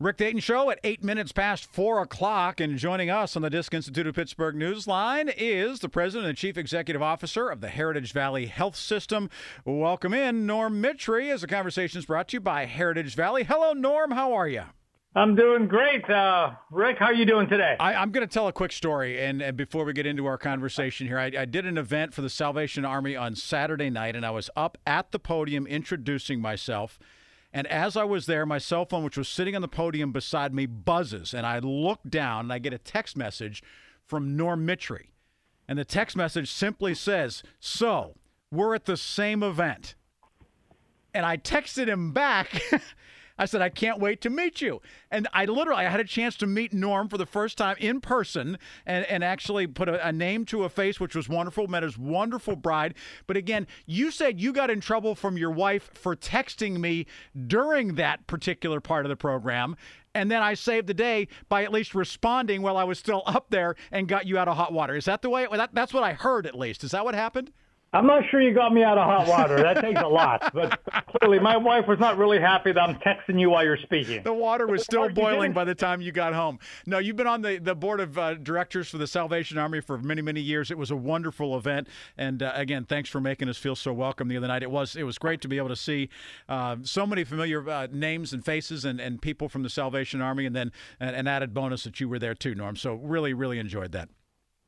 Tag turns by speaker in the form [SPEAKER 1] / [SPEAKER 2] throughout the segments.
[SPEAKER 1] Rick Dayton Show at eight minutes past four o'clock. And joining us on the Disc Institute of Pittsburgh Newsline is the President and Chief Executive Officer of the Heritage Valley Health System. Welcome in, Norm Mitry, as the conversation is brought to you by Heritage Valley. Hello, Norm. How are you?
[SPEAKER 2] I'm doing great. Uh, Rick, how are you doing today?
[SPEAKER 1] I, am going to tell a quick story. And, and, before we get into our conversation here, I, I did an event for the Salvation Army on Saturday night, and I was up at the podium introducing myself. And as I was there, my cell phone, which was sitting on the podium beside me, buzzes. And I look down and I get a text message from Norm Mitry. And the text message simply says, So, we're at the same event. And I texted him back. I said, I can't wait to meet you. And I literally I had a chance to meet Norm for the first time in person and, and actually put a, a name to a face, which was wonderful, met his wonderful bride. But again, you said you got in trouble from your wife for texting me during that particular part of the program. And then I saved the day by at least responding while I was still up there and got you out of hot water. Is that the way? That, that's what I heard, at least. Is that what happened?
[SPEAKER 2] I'm not sure you got me out of hot water. That takes a lot. But clearly, my wife was not really happy that I'm texting you while you're speaking.
[SPEAKER 1] The water was still boiling by the time you got home. No, you've been on the, the board of uh, directors for the Salvation Army for many, many years. It was a wonderful event. And uh, again, thanks for making us feel so welcome the other night. It was it was great to be able to see uh, so many familiar uh, names and faces and, and people from the Salvation Army. And then an, an added bonus that you were there too, Norm. So really, really enjoyed that.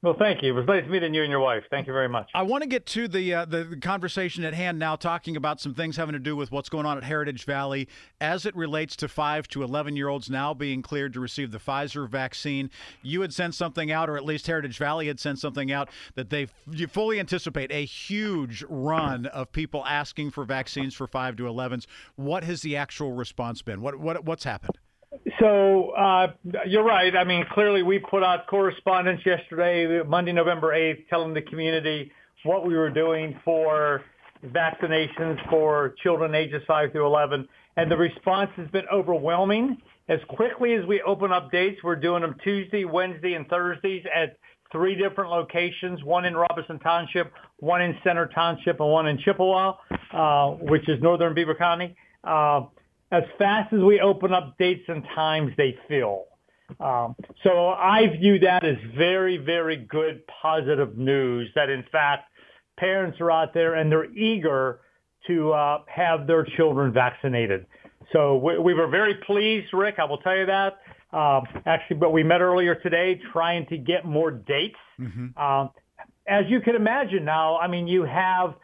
[SPEAKER 2] Well, thank you. It was nice meeting you and your wife. Thank you very much.
[SPEAKER 1] I want to get to the, uh, the conversation at hand now, talking about some things having to do with what's going on at Heritage Valley as it relates to five to eleven year olds now being cleared to receive the Pfizer vaccine. You had sent something out, or at least Heritage Valley had sent something out that they you fully anticipate a huge run of people asking for vaccines for five to 11s. What has the actual response been? What what what's happened?
[SPEAKER 2] So uh, you're right. I mean, clearly we put out correspondence yesterday, Monday, November 8th, telling the community what we were doing for vaccinations for children ages 5 through 11. And the response has been overwhelming. As quickly as we open up dates, we're doing them Tuesday, Wednesday, and Thursdays at three different locations, one in Robinson Township, one in Center Township, and one in Chippewa, uh, which is northern Beaver County. Uh, as fast as we open up dates and times, they fill. Um, so I view that as very, very good, positive news that in fact parents are out there and they're eager to uh, have their children vaccinated. So we, we, were very pleased, Rick. I will tell you that. Um, actually, but we met earlier today trying to get more dates. Mm-hmm. Um, as you can imagine now, I mean, you have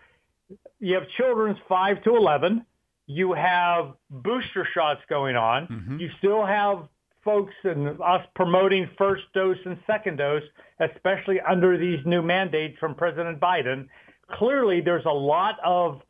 [SPEAKER 2] you have children's five to eleven you have booster shots going on. Mm-hmm. You still have folks and us promoting first dose and second dose, especially under these new mandates from President Biden. Clearly, there's a lot of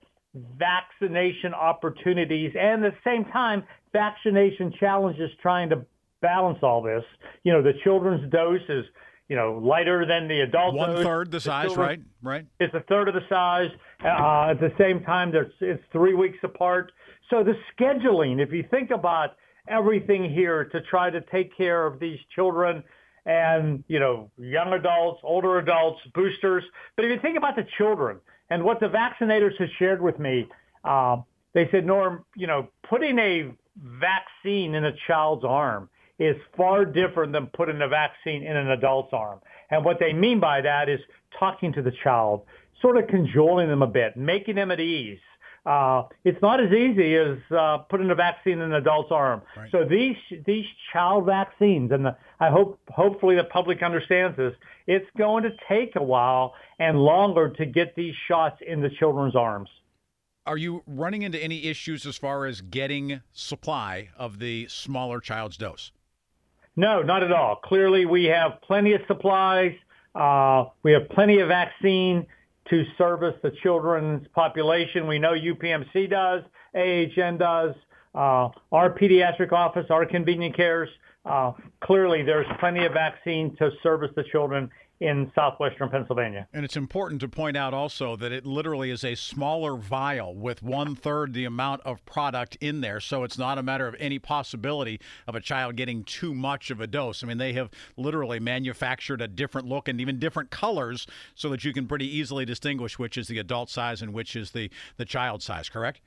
[SPEAKER 2] vaccination opportunities and at the same time, vaccination challenges trying to balance all this. You know, the children's dose is, you know, lighter than the adult
[SPEAKER 1] One
[SPEAKER 2] dose.
[SPEAKER 1] third the size, right? Right.
[SPEAKER 2] It's a third of the size. Uh, at the same time, there's, it's three weeks apart. So the scheduling, if you think about everything here to try to take care of these children and, you know, young adults, older adults, boosters. But if you think about the children and what the vaccinators have shared with me, uh, they said, Norm, you know, putting a vaccine in a child's arm is far different than putting a vaccine in an adult's arm. And what they mean by that is talking to the child, sort of cajoling them a bit, making them at ease. Uh, it's not as easy as uh, putting a vaccine in an adult's arm. Right. So these these child vaccines, and the, I hope hopefully the public understands this. It's going to take a while and longer to get these shots in the children's arms.
[SPEAKER 1] Are you running into any issues as far as getting supply of the smaller child's dose?
[SPEAKER 2] No, not at all. Clearly, we have plenty of supplies. Uh, we have plenty of vaccine to service the children's population. We know UPMC does, AHN does, uh, our pediatric office, our convenient cares. Uh, clearly, there's plenty of vaccine to service the children in southwestern Pennsylvania.
[SPEAKER 1] And it's important to point out also that it literally is a smaller vial with one third the amount of product in there. So it's not a matter of any possibility of a child getting too much of a dose. I mean, they have literally manufactured a different look and even different colors so that you can pretty easily distinguish which is the adult size and which is the, the child size, correct?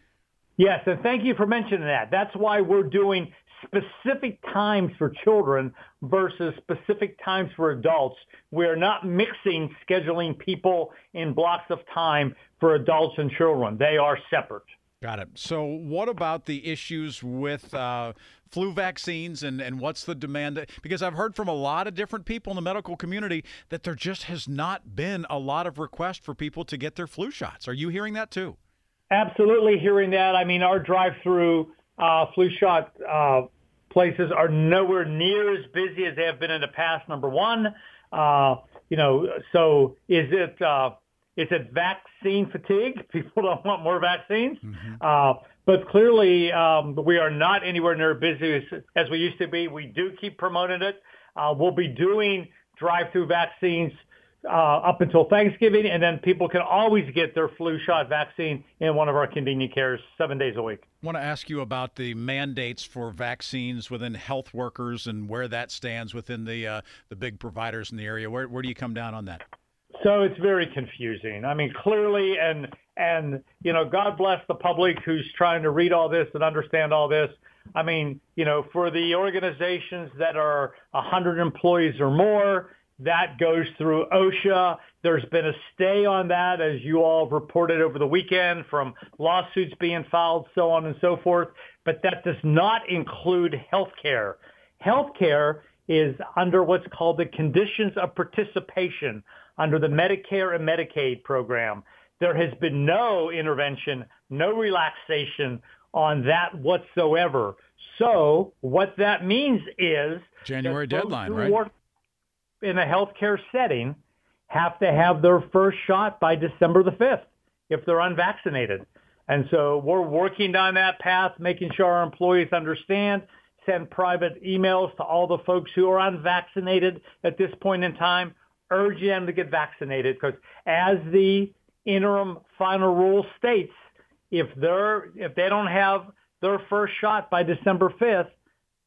[SPEAKER 2] Yes, and thank you for mentioning that. That's why we're doing specific times for children versus specific times for adults. We're not mixing scheduling people in blocks of time for adults and children. They are separate.
[SPEAKER 1] Got it. So, what about the issues with uh, flu vaccines and, and what's the demand? Because I've heard from a lot of different people in the medical community that there just has not been a lot of request for people to get their flu shots. Are you hearing that too?
[SPEAKER 2] Absolutely hearing that. I mean, our drive-through uh, flu shot uh, places are nowhere near as busy as they have been in the past. Number one, uh, you know, so is it uh, is it vaccine fatigue? People don't want more vaccines, mm-hmm. uh, but clearly um, we are not anywhere near busy as, as we used to be. We do keep promoting it. Uh, we'll be doing drive-through vaccines uh, up until Thanksgiving, and then people can always get their flu shot vaccine in one of our convenient cares seven days a week.
[SPEAKER 1] I want to ask you about the mandates for vaccines within health workers and where that stands within the uh, the big providers in the area. Where where do you come down on that?
[SPEAKER 2] So it's very confusing. I mean, clearly, and and you know, God bless the public who's trying to read all this and understand all this. I mean, you know, for the organizations that are 100 employees or more, that goes through OSHA. There's been a stay on that, as you all have reported over the weekend, from lawsuits being filed, so on and so forth. But that does not include healthcare. Healthcare is under what's called the conditions of participation under the Medicare and Medicaid program. There has been no intervention, no relaxation on that whatsoever. So what that means is
[SPEAKER 1] January deadline, right? Work,
[SPEAKER 2] in a healthcare setting have to have their first shot by December the 5th if they're unvaccinated. And so we're working down that path, making sure our employees understand, send private emails to all the folks who are unvaccinated at this point in time, urge them to get vaccinated because as the interim final rule states, if they're, if they don't have their first shot by December 5th,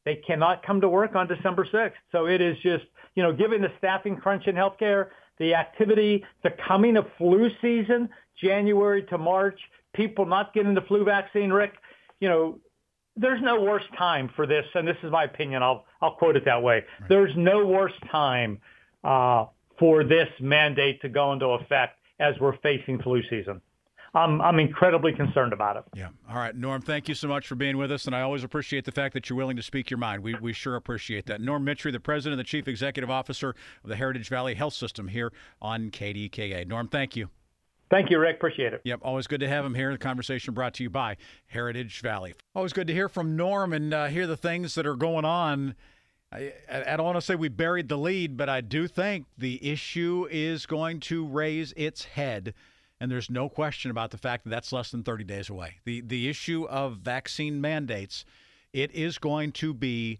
[SPEAKER 2] they cannot come to work on December 6th. So it is just, you know, given the staffing crunch in healthcare, the activity, the coming of flu season, January to March, people not getting the flu vaccine, Rick, you know, there's no worse time for this, and this is my opinion. I'll I'll quote it that way. Right. There's no worse time uh, for this mandate to go into effect as we're facing flu season. I'm, I'm incredibly concerned about it.
[SPEAKER 1] Yeah. All right, Norm, thank you so much for being with us. And I always appreciate the fact that you're willing to speak your mind. We, we sure appreciate that. Norm Mitry, the president and the chief executive officer of the Heritage Valley Health System here on KDKA. Norm, thank you.
[SPEAKER 2] Thank you, Rick. Appreciate it.
[SPEAKER 1] Yep, always good to have him here. The conversation brought to you by Heritage Valley. Always good to hear from Norm and uh, hear the things that are going on. I, I don't want to say we buried the lead, but I do think the issue is going to raise its head and there's no question about the fact that that's less than 30 days away. The the issue of vaccine mandates, it is going to be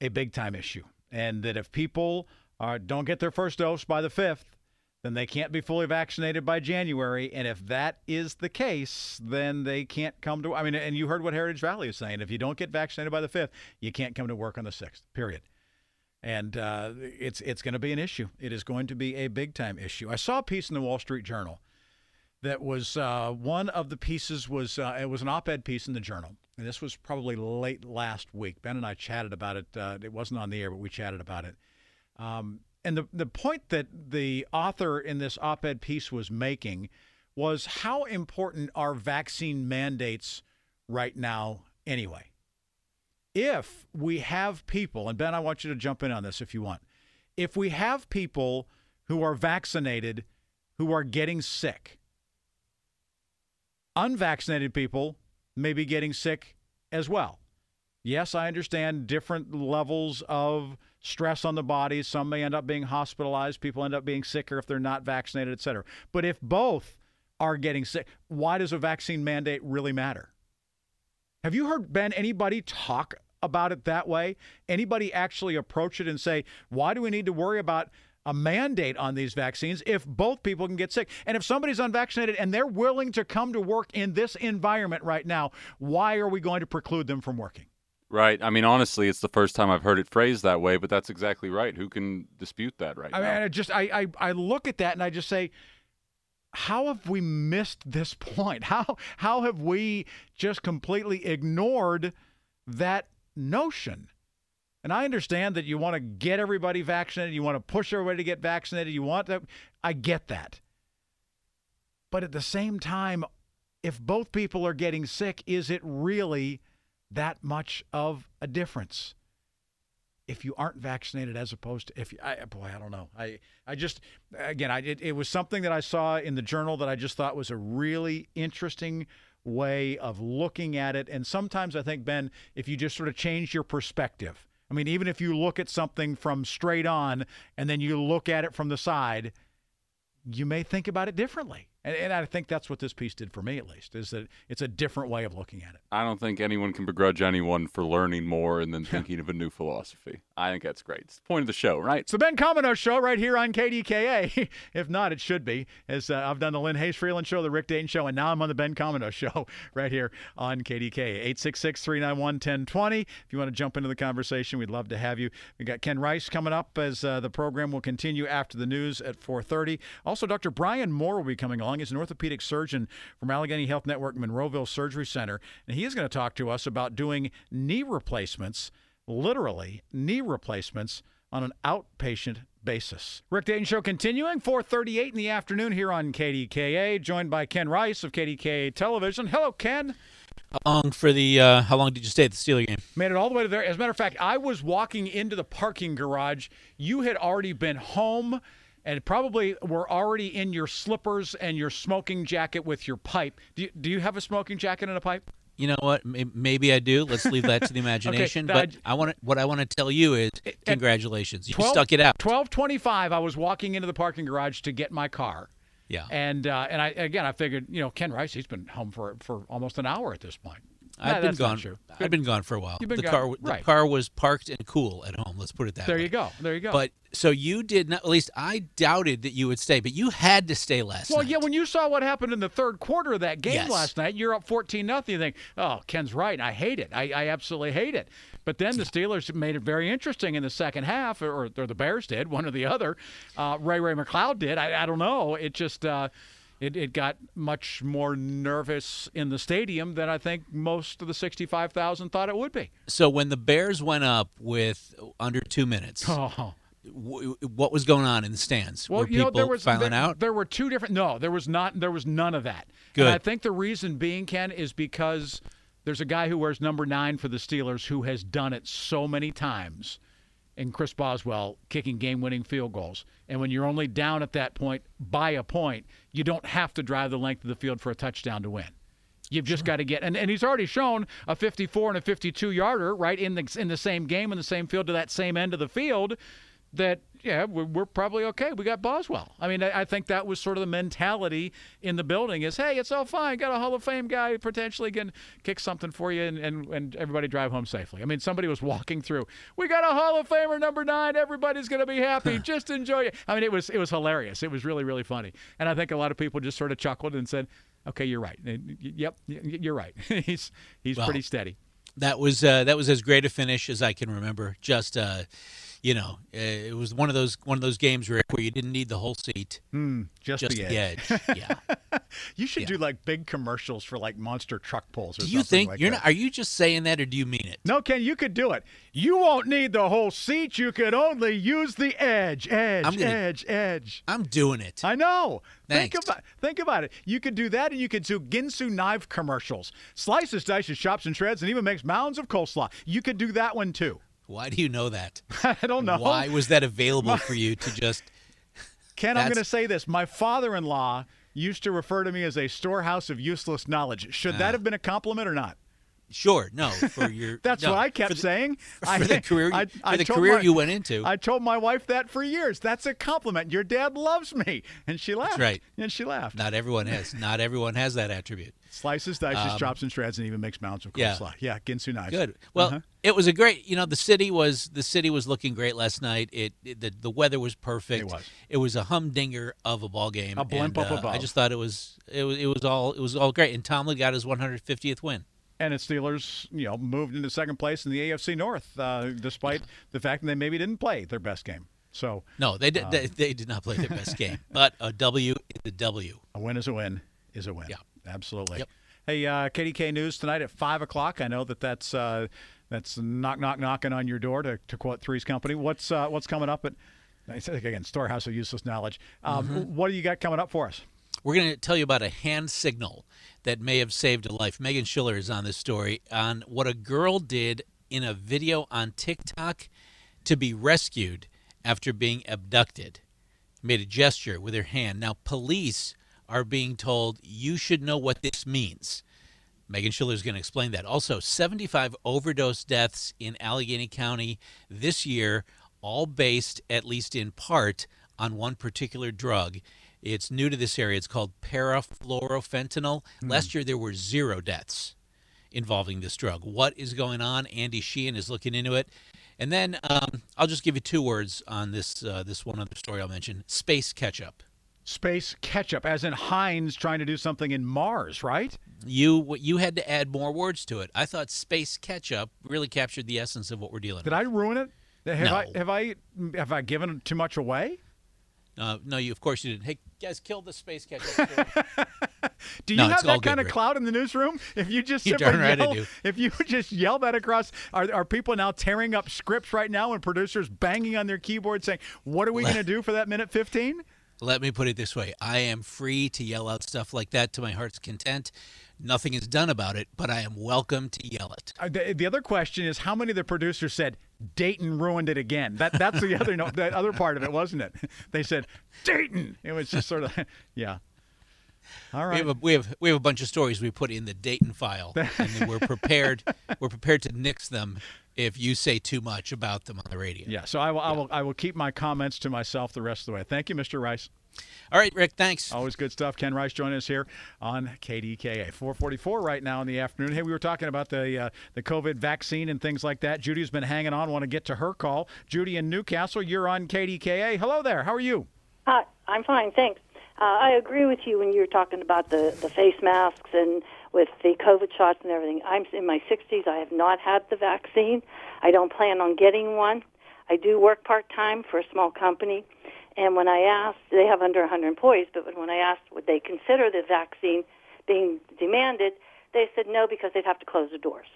[SPEAKER 1] a big time issue, and that if people uh, don't get their first dose by the fifth, then they can't be fully vaccinated by January. And if that is the case, then they can't come to. I mean, and you heard what Heritage Valley is saying: if you don't get vaccinated by the fifth, you can't come to work on the sixth. Period and uh, it's it's going to be an issue. It is going to be a big time issue. I saw a piece in the Wall Street Journal that was uh, one of the pieces was uh, it was an op-ed piece in the journal. And this was probably late last week. Ben and i chatted about it uh, it wasn't on the air but we chatted about it. Um, and the, the point that the author in this op-ed piece was making was how important are vaccine mandates right now anyway? If we have people and ben i want you to jump in on this if you want. If we have people who are vaccinated who are getting sick unvaccinated people may be getting sick as well. Yes, I understand different levels of stress on the body. Some may end up being hospitalized. People end up being sicker if they're not vaccinated, et cetera. But if both are getting sick, why does a vaccine mandate really matter? Have you heard, Ben, anybody talk about it that way? Anybody actually approach it and say, why do we need to worry about a mandate on these vaccines if both people can get sick. And if somebody's unvaccinated and they're willing to come to work in this environment right now, why are we going to preclude them from working?
[SPEAKER 3] Right. I mean, honestly, it's the first time I've heard it phrased that way, but that's exactly right. Who can dispute that right
[SPEAKER 1] I
[SPEAKER 3] now?
[SPEAKER 1] mean, I just I, I I look at that and I just say, how have we missed this point? How how have we just completely ignored that notion. And I understand that you want to get everybody vaccinated, you want to push everybody to get vaccinated, you want that. I get that. But at the same time, if both people are getting sick, is it really that much of a difference? If you aren't vaccinated, as opposed to if you, I, boy, I don't know. I, I just, again, I, it, it was something that I saw in the journal that I just thought was a really interesting way of looking at it. And sometimes I think, Ben, if you just sort of change your perspective, I mean, even if you look at something from straight on and then you look at it from the side, you may think about it differently. And, and, I think that's what this piece did for me, at least, is that it's a different way of looking at it.
[SPEAKER 3] I don't think anyone can begrudge anyone for learning more and then thinking of a new philosophy. I think that's great. It's the point of the show, right?
[SPEAKER 1] It's the Ben Cominos Show right here on KDKA. if not, it should be, as uh, I've done the Lynne Hayes Freeland Show, the Rick Dayton Show, and now I'm on the Ben Cominos Show right here on KDKA. 866 391 1020. If you want to jump into the conversation, we'd love to have you. We got Ken Rice coming up as uh, the program will continue after the news at 4.30. Also, Dr. Brian Moore will be coming He's an orthopedic surgeon from Allegheny Health Network Monroeville Surgery Center, and he is going to talk to us about doing knee replacements, literally knee replacements on an outpatient basis. Rick Dayton Show continuing, 438 in the afternoon here on KDKA, joined by Ken Rice of KDKA Television. Hello, Ken.
[SPEAKER 4] How long for the? Uh, how long did you stay at the Steeler game?
[SPEAKER 1] Made it all the way to there. As a matter of fact, I was walking into the parking garage. You had already been home and probably were already in your slippers and your smoking jacket with your pipe. Do you, do you have a smoking jacket and a pipe?
[SPEAKER 4] You know what? Maybe I do. Let's leave that to the imagination. okay, but I want to, what I want to tell you is congratulations. You stuck it out.
[SPEAKER 1] Twelve twenty-five. I was walking into the parking garage to get my car.
[SPEAKER 4] Yeah.
[SPEAKER 1] And uh, and I again I figured you know Ken Rice he's been home for for almost an hour at this point.
[SPEAKER 4] I've been gone. I've been gone for a while. The
[SPEAKER 1] gone,
[SPEAKER 4] car,
[SPEAKER 1] right.
[SPEAKER 4] the car was parked and cool at home. Let's put it that
[SPEAKER 1] there
[SPEAKER 4] way.
[SPEAKER 1] There you go. There you go.
[SPEAKER 4] But so you did not. At least I doubted that you would stay, but you had to stay last
[SPEAKER 1] well,
[SPEAKER 4] night.
[SPEAKER 1] yeah. When you saw what happened in the third quarter of that game
[SPEAKER 4] yes.
[SPEAKER 1] last night, you're up fourteen nothing. You think, oh, Ken's right. I hate it. I, I absolutely hate it. But then the Steelers made it very interesting in the second half, or, or the Bears did, one or the other. Uh, Ray Ray McCloud did. I, I don't know. It just. Uh, it, it got much more nervous in the stadium than I think most of the 65,000 thought it would be.
[SPEAKER 4] So when the Bears went up with under two minutes,
[SPEAKER 1] oh.
[SPEAKER 4] w- what was going on in the stands?
[SPEAKER 1] Well,
[SPEAKER 4] were
[SPEAKER 1] you know, there was
[SPEAKER 4] filing
[SPEAKER 1] there,
[SPEAKER 4] out?
[SPEAKER 1] There were two different. No, there was not. There was none of that.
[SPEAKER 4] Good.
[SPEAKER 1] And I think the reason being, Ken, is because there's a guy who wears number nine for the Steelers who has done it so many times and Chris Boswell kicking game winning field goals. And when you're only down at that point by a point, you don't have to drive the length of the field for a touchdown to win. You've just sure. got to get and, and he's already shown a 54 and a 52 yarder right in the in the same game in the same field to that same end of the field that yeah we're, we're, probably okay. We got boswell. I mean I, I, think that was sort of the mentality in the building is hey it's all fine. Got a hall of fame guy potentially can kick something for you and, and, and everybody drive home safely. I mean somebody was walking through we got a hall of famer number nine. Everybody's going to be happy. Just enjoy it. I mean it was it was hilarious. It was really really funny. And i think a lot of people just sort of chuckled and said okay you're right. Yep you're right. He's he's
[SPEAKER 4] well,
[SPEAKER 1] pretty steady.
[SPEAKER 4] that was uh, that was as great a finish as i can remember. Just uh you know, uh, it was one of those one of those games where, where you didn't need the whole seat,
[SPEAKER 1] mm, just,
[SPEAKER 4] just
[SPEAKER 1] the
[SPEAKER 4] edge.
[SPEAKER 1] edge.
[SPEAKER 4] Yeah,
[SPEAKER 1] you should
[SPEAKER 4] yeah.
[SPEAKER 1] do like big commercials for like monster truck pulls. Or
[SPEAKER 4] do you think
[SPEAKER 1] like
[SPEAKER 4] you're
[SPEAKER 1] that.
[SPEAKER 4] not? Are you just saying that, or do you mean it?
[SPEAKER 1] No, Ken, you could do it. You won't need the whole seat. You could only use the edge, edge,
[SPEAKER 4] gonna,
[SPEAKER 1] edge, edge.
[SPEAKER 4] I'm doing it.
[SPEAKER 1] I know.
[SPEAKER 4] Thanks.
[SPEAKER 1] Think about think about it. You could do that, and you could do Ginsu knife commercials. Slices, dices, chops, and shreds, and even makes mounds of coleslaw. You could do that one too.
[SPEAKER 4] Why do you know that?
[SPEAKER 1] I don't know.
[SPEAKER 4] Why was that available for you to just?
[SPEAKER 1] Ken, I'm going to say this. My father-in-law used to refer to me as a storehouse of useless knowledge. Should
[SPEAKER 4] Ah.
[SPEAKER 1] that have been a compliment or not?
[SPEAKER 4] Sure, no. For your
[SPEAKER 1] That's
[SPEAKER 4] no,
[SPEAKER 1] what I kept
[SPEAKER 4] the,
[SPEAKER 1] saying.
[SPEAKER 4] For
[SPEAKER 1] I,
[SPEAKER 4] the career,
[SPEAKER 1] I,
[SPEAKER 4] for
[SPEAKER 1] I
[SPEAKER 4] the career
[SPEAKER 1] my-
[SPEAKER 4] you went into.
[SPEAKER 1] I told my wife that for years. That's a compliment. Your dad loves me, and she laughed.
[SPEAKER 4] right.
[SPEAKER 1] And she laughed.
[SPEAKER 4] not everyone has. Not everyone has that attribute.
[SPEAKER 1] Slices, dices,
[SPEAKER 4] Um,
[SPEAKER 1] chops, and shreds, and even makes mounds of
[SPEAKER 4] yeah.
[SPEAKER 1] coleslaw. Yeah, Ginsu knives.
[SPEAKER 4] Good. Well,
[SPEAKER 1] Uh-huh.
[SPEAKER 4] it was a great. You know, the city was the city was looking great last night. It, it the the weather was perfect.
[SPEAKER 1] It was.
[SPEAKER 4] It was a humdinger of a ball game.
[SPEAKER 1] A blimp
[SPEAKER 4] and,
[SPEAKER 1] up
[SPEAKER 4] uh,
[SPEAKER 1] above.
[SPEAKER 4] I just thought it was it was it was all it was all great. And Tomlin got his 150th win.
[SPEAKER 1] And the Steelers, you know, moved into second place in the AFC North, uh, despite the fact that they maybe didn't play their best game. So
[SPEAKER 4] No, they did.
[SPEAKER 1] Um,
[SPEAKER 4] they, they did not play their best game, but a W is a W.
[SPEAKER 1] a win is a win is a win.
[SPEAKER 4] Yeah.
[SPEAKER 1] absolutely.
[SPEAKER 4] Yep.
[SPEAKER 1] Hey, uh, KDK News tonight at five o'clock. I know that that's uh, that's knock knock knocking on your door to, to quote Three's Company. What's uh, what's coming up at again storehouse of useless knowledge. Um,
[SPEAKER 4] Mm-hmm.
[SPEAKER 1] What do you got coming up for us?
[SPEAKER 4] We're going to tell you about a hand signal that may have saved a life. Meghan Schiller is on this story on what a girl did in a video on TikTok to be rescued after being abducted. Made a gesture with her hand. Now, police are being told you should know what this means. Meghan Schiller is going to explain that. Also, 75 overdose deaths in Allegheny County this year, all based, at least in part, on one particular drug. It's new to this area. It's called parafluorofentanyl. Last year, there were zero deaths involving this drug. What is going on? Andy Sheehan is looking into it. And then um, I'll just give you two words on this uh, this one other story I'll mention: space ketchup.
[SPEAKER 1] Space ketchup, as in Heinz trying to do something in Mars, right?
[SPEAKER 4] You you had to add more words to it. I thought space ketchup really captured the essence of what we're dealing with.
[SPEAKER 1] Did
[SPEAKER 4] with.
[SPEAKER 1] I ruin it? Have I
[SPEAKER 4] No.
[SPEAKER 1] have I have I given too much away?
[SPEAKER 4] Uh, no, you of course you didn't. Hey guys, kill the space story.
[SPEAKER 1] Do you
[SPEAKER 4] No,
[SPEAKER 1] have that kind
[SPEAKER 4] good,
[SPEAKER 1] of cloud in the newsroom? If you just
[SPEAKER 4] You right
[SPEAKER 1] yell,
[SPEAKER 4] do.
[SPEAKER 1] if you just yell that across, are, are people now tearing up scripts right now and producers banging on their keyboard saying, "What are we going to do for that minute 15?
[SPEAKER 4] Let me put it this way: I am free to yell out stuff like that to my heart's content. Nothing is done about it, but I am welcome to yell it.
[SPEAKER 1] Uh, the, the other question is how many of the producers said Dayton ruined it again? That that's the other no, the other part of it, wasn't it? They said Dayton. It was just sort of yeah. All right.
[SPEAKER 4] We have a we have we have a bunch of stories we put in the Dayton file, and we're prepared we're prepared to nix them if you say too much about them on the radio.
[SPEAKER 1] yeah. So I will, I will I will keep my comments to myself the rest of the way. Thank you, Mr. Rice.
[SPEAKER 4] All right, Rick. Thanks.
[SPEAKER 1] Always good stuff. Ken Rice joining us here on KDKA. 444 right now in the afternoon. Hey, we were talking about the uh, the COVID vaccine and things like that. Judy's been hanging on. Want to get to her call. Judy in New Castle, you're on KDKA. Hello there. How are you?
[SPEAKER 5] Hi, I'm fine, thanks. Uh, I agree with you when you were talking about the, the face masks and with the COVID shots and everything. I'm in my 60s. I have not had the vaccine. I don't plan on getting one. I do work part time for a small company, and when I asked, they have under 100 employees, but when I asked would they consider the vaccine being demanded, they said no because they'd have to close the doors.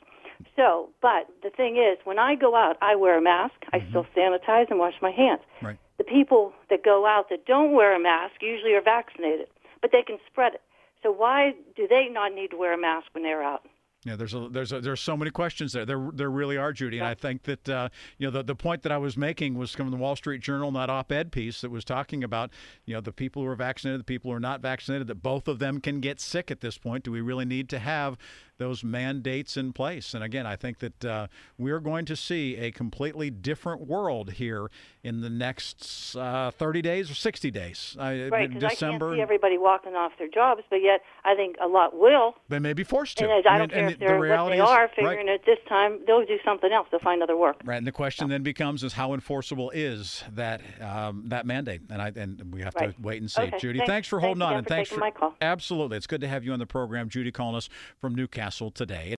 [SPEAKER 5] So, but the thing is, when I go out, I wear a mask. I still mm-hmm. sanitize and wash my hands
[SPEAKER 1] Right.
[SPEAKER 5] the people that go out that don't wear a mask usually are vaccinated, but they can spread it. So why do they not need to wear a mask when they're out?
[SPEAKER 1] Yeah, there's a, there's a, there's so many questions there. There there really are, Judy, and I think that uh, you know the, the point that I was making was from the Wall Street Journal, that op-ed piece that was talking about you know the people who are vaccinated, the people who are not vaccinated, that both of them can get sick at this point. Do we really need to have those mandates in place? And again, I think that uh, we're going to see a completely different world here in the next uh, 30 days or 60 days. I,
[SPEAKER 5] Right, because I can't
[SPEAKER 1] December,
[SPEAKER 5] see everybody walking off their jobs, but yet I think a lot will.
[SPEAKER 1] they may be forced to.
[SPEAKER 5] And I, don't
[SPEAKER 1] mean,
[SPEAKER 5] care
[SPEAKER 1] and
[SPEAKER 5] if
[SPEAKER 1] the
[SPEAKER 5] they're what
[SPEAKER 1] reality
[SPEAKER 5] they are,
[SPEAKER 1] right.
[SPEAKER 5] figuring at this time they'll do something else. They'll find other work.
[SPEAKER 1] Right, and the question then becomes: is how enforceable is that um, that mandate? And I and we have to wait and see.
[SPEAKER 5] Okay,
[SPEAKER 1] Judy,
[SPEAKER 5] thanks-
[SPEAKER 1] thanks for
[SPEAKER 5] thanks
[SPEAKER 1] holding on, and
[SPEAKER 5] for
[SPEAKER 1] thanks
[SPEAKER 5] taking my call.
[SPEAKER 1] absolutely. It's good to have you on the program, Judy, calling us from New Castle today.